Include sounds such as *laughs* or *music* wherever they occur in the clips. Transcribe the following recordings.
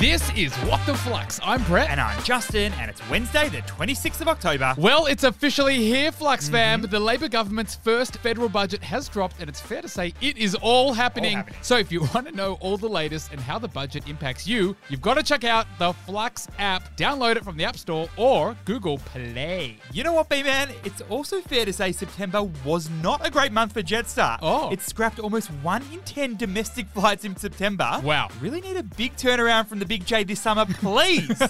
This is What the Flux. I'm Brett. And I'm Justin, and it's Wednesday, the 26th of October. Well, it's officially here, Flux Mm-hmm. fam. The Labor government's first federal budget has dropped, and it's fair to say it is all happening. happening. So, if you *laughs* want to know all the latest and how the budget impacts you, you've got to check out the Flux app. Download it from the App Store or Google Play. You know what, B-Man? It's also fair to say September was not a great month for Jetstar. Oh. It scrapped almost 1 in 10 domestic flights in September. Wow. Really need a big turnaround from the Big J this summer, please.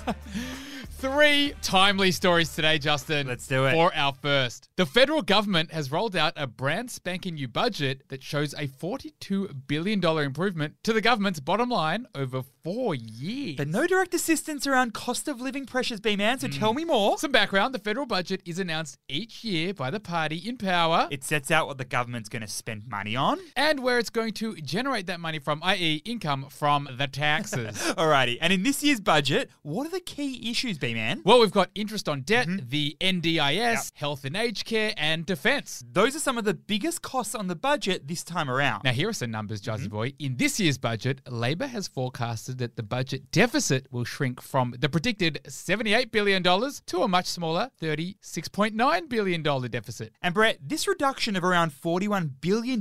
*laughs* Three timely stories today, Justin. Let's do it. For our first. The federal government has rolled out a brand spanking new budget that shows a $42 billion improvement to the government's bottom line over four years. but no direct assistance around cost of living pressures, B-Man, so tell me more. Some background the federal budget is announced each year by the party in power It sets out what the government's going to spend money on. and where it's going to generate that money from, i.e., income from the taxes. *laughs* Alrighty, and in this year's budget, what are the key issues, B-Man? well, we've got interest on debt, Mm-hmm. the NDIS, health and aged care, and defense. Those are some of the biggest costs on the budget this time around. Now, here are some numbers, Jazzy Mm-hmm. Boy. In this year's budget, Labor has forecasted that the budget deficit will shrink from the predicted $78 billion to a much smaller $36.9 billion deficit. And Brett, this reduction of around $41 billion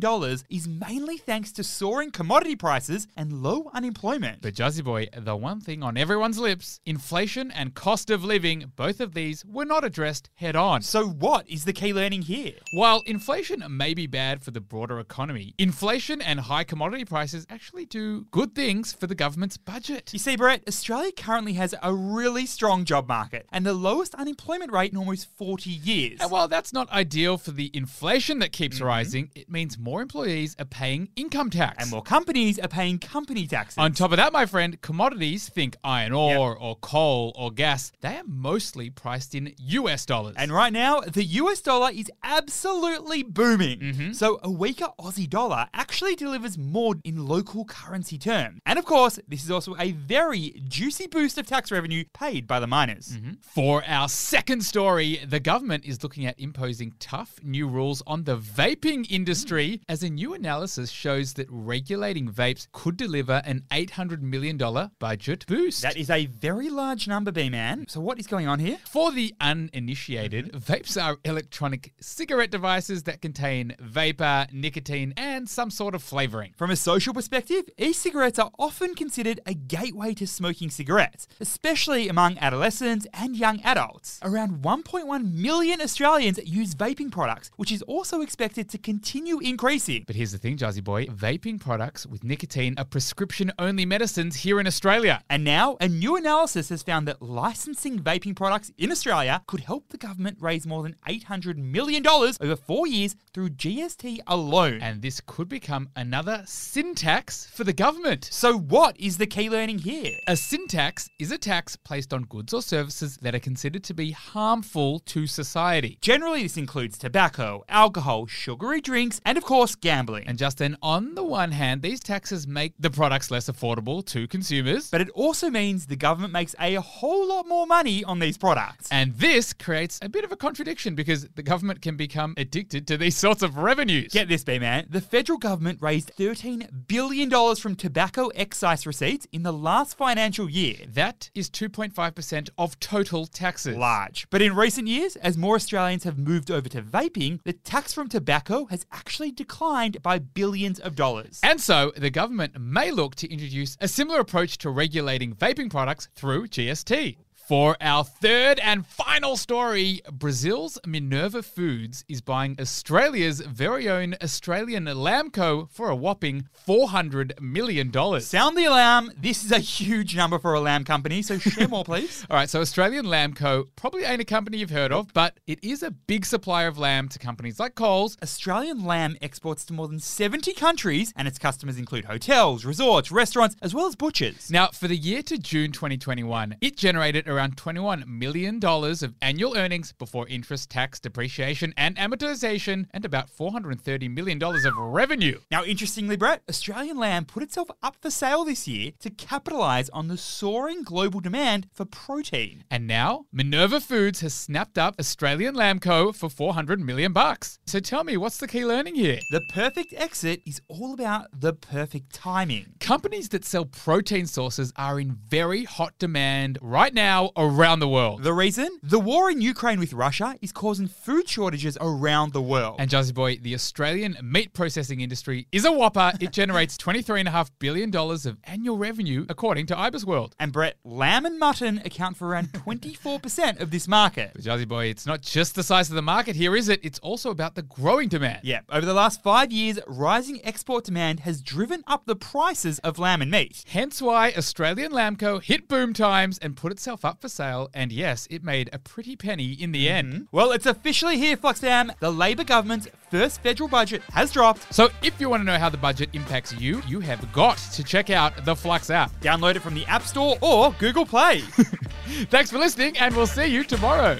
is mainly thanks to soaring commodity prices and low unemployment. But, Jazzy Boy, the one thing on everyone's lips inflation and cost of living, both of these were not addressed head on. so, what is the key learning here? While inflation may be bad for the broader economy, inflation and high commodity prices actually do good things for the government's budget. You see, Brett, Australia currently has a really strong job market and the lowest unemployment rate in almost 40 years. And while that's not ideal for the inflation that keeps Mm-hmm. rising, it means more employees are paying income tax. And more companies are paying company taxes. On top of that, my friend, commodities, think iron ore or coal or gas, they are mostly priced in US dollars. And right now, the US dollar is absolutely booming. Mm-hmm. So a weaker Aussie dollar actually delivers more in local currency terms. And of course, this is also a very juicy boost of tax revenue paid by the miners. Mm-hmm. For our second story, the government is looking at imposing tough new rules on the vaping industry as a new analysis shows that regulating vapes could deliver an $800 million budget boost. That is a very large number, B man. So what is going on here? For the uninitiated, vapes are electronic cigarette devices that contain vapor, nicotine, and some sort of flavoring. From a social perspective, e-cigarettes are often considered a gateway to smoking cigarettes, especially among adolescents and young adults. Around 1.1 million Australians use vaping products, which is also expected to continue increasing. But here's the thing, Jazzy Boy vaping products with nicotine are prescription only medicines here in Australia. And now, a new analysis has found that licensing vaping products in Australia could help the government raise more than $800 million over four years through GST alone. And this could become another sin tax for the government. so, what is the key learning here? A sin tax is a tax placed on goods or services that are considered to be harmful to society. Generally, this includes tobacco, alcohol, sugary drinks, and of course, gambling. And Justin, on the one hand, these taxes make the products less affordable to consumers. but it also means the government makes a whole lot more money on these products. And this creates a bit of a contradiction because the government can become addicted to these *laughs* sorts of revenues. Get this, B man. The federal government raised $13 billion from tobacco excise receipts in the last financial year. that is 2.5% of total taxes. Large. But in recent years, as more Australians have moved over to vaping, the tax from tobacco has actually declined by billions of dollars. And so the government may look to introduce a similar approach to regulating vaping products through GST. For our third and final story, Brazil's Minerva Foods is buying Australia's very own Australian Lamb Co. for a whopping $400 million. Sound the alarm. This is a huge number for a lamb company, so share more, please. *laughs* All right, so Australian Lamb Co. probably ain't a company you've heard of, but it is a big supplier of lamb to companies like Coles. Australian lamb exports to more than 70 countries, and its customers include hotels, resorts, restaurants, as well as butchers. Now, for the year to June 2021, it generated around around $21 million of annual earnings before interest, tax, depreciation, and amortization, and about $430 million of revenue. Now, interestingly, Brett, Australian lamb put itself up for sale this year to capitalize on the soaring global demand for protein. And now, Minerva Foods has snapped up Australian Lamb Co. for 400 million bucks. So tell me, what's the key learning here? The perfect exit is all about the perfect timing. Companies that sell protein sources are in very hot demand right now around the world. The reason? The war in Ukraine with Russia is causing food shortages around the world. And Jazzy Boy, the Australian meat processing industry is a whopper. It *laughs* generates $23.5 billion of annual revenue, according to IBISWorld. And Brett, lamb and mutton account for around 24% of this market. But Jazzy Boy, it's not just the size of the market here, is it? It's also about the growing demand. Yeah, over the last five years, rising export demand has driven up the prices of lamb and meat. Hence why Australian Lamb Co. hit boom times and put itself up for sale. And yes, it made a pretty penny in the end. Mm-hmm. Well, it's officially here, Flux fam. The Labor government's first federal budget has dropped. So if you want to know how the budget impacts you, you have got to check out the Flux app. Download it from the App Store or Google Play. *laughs* Thanks for listening, and we'll see you tomorrow.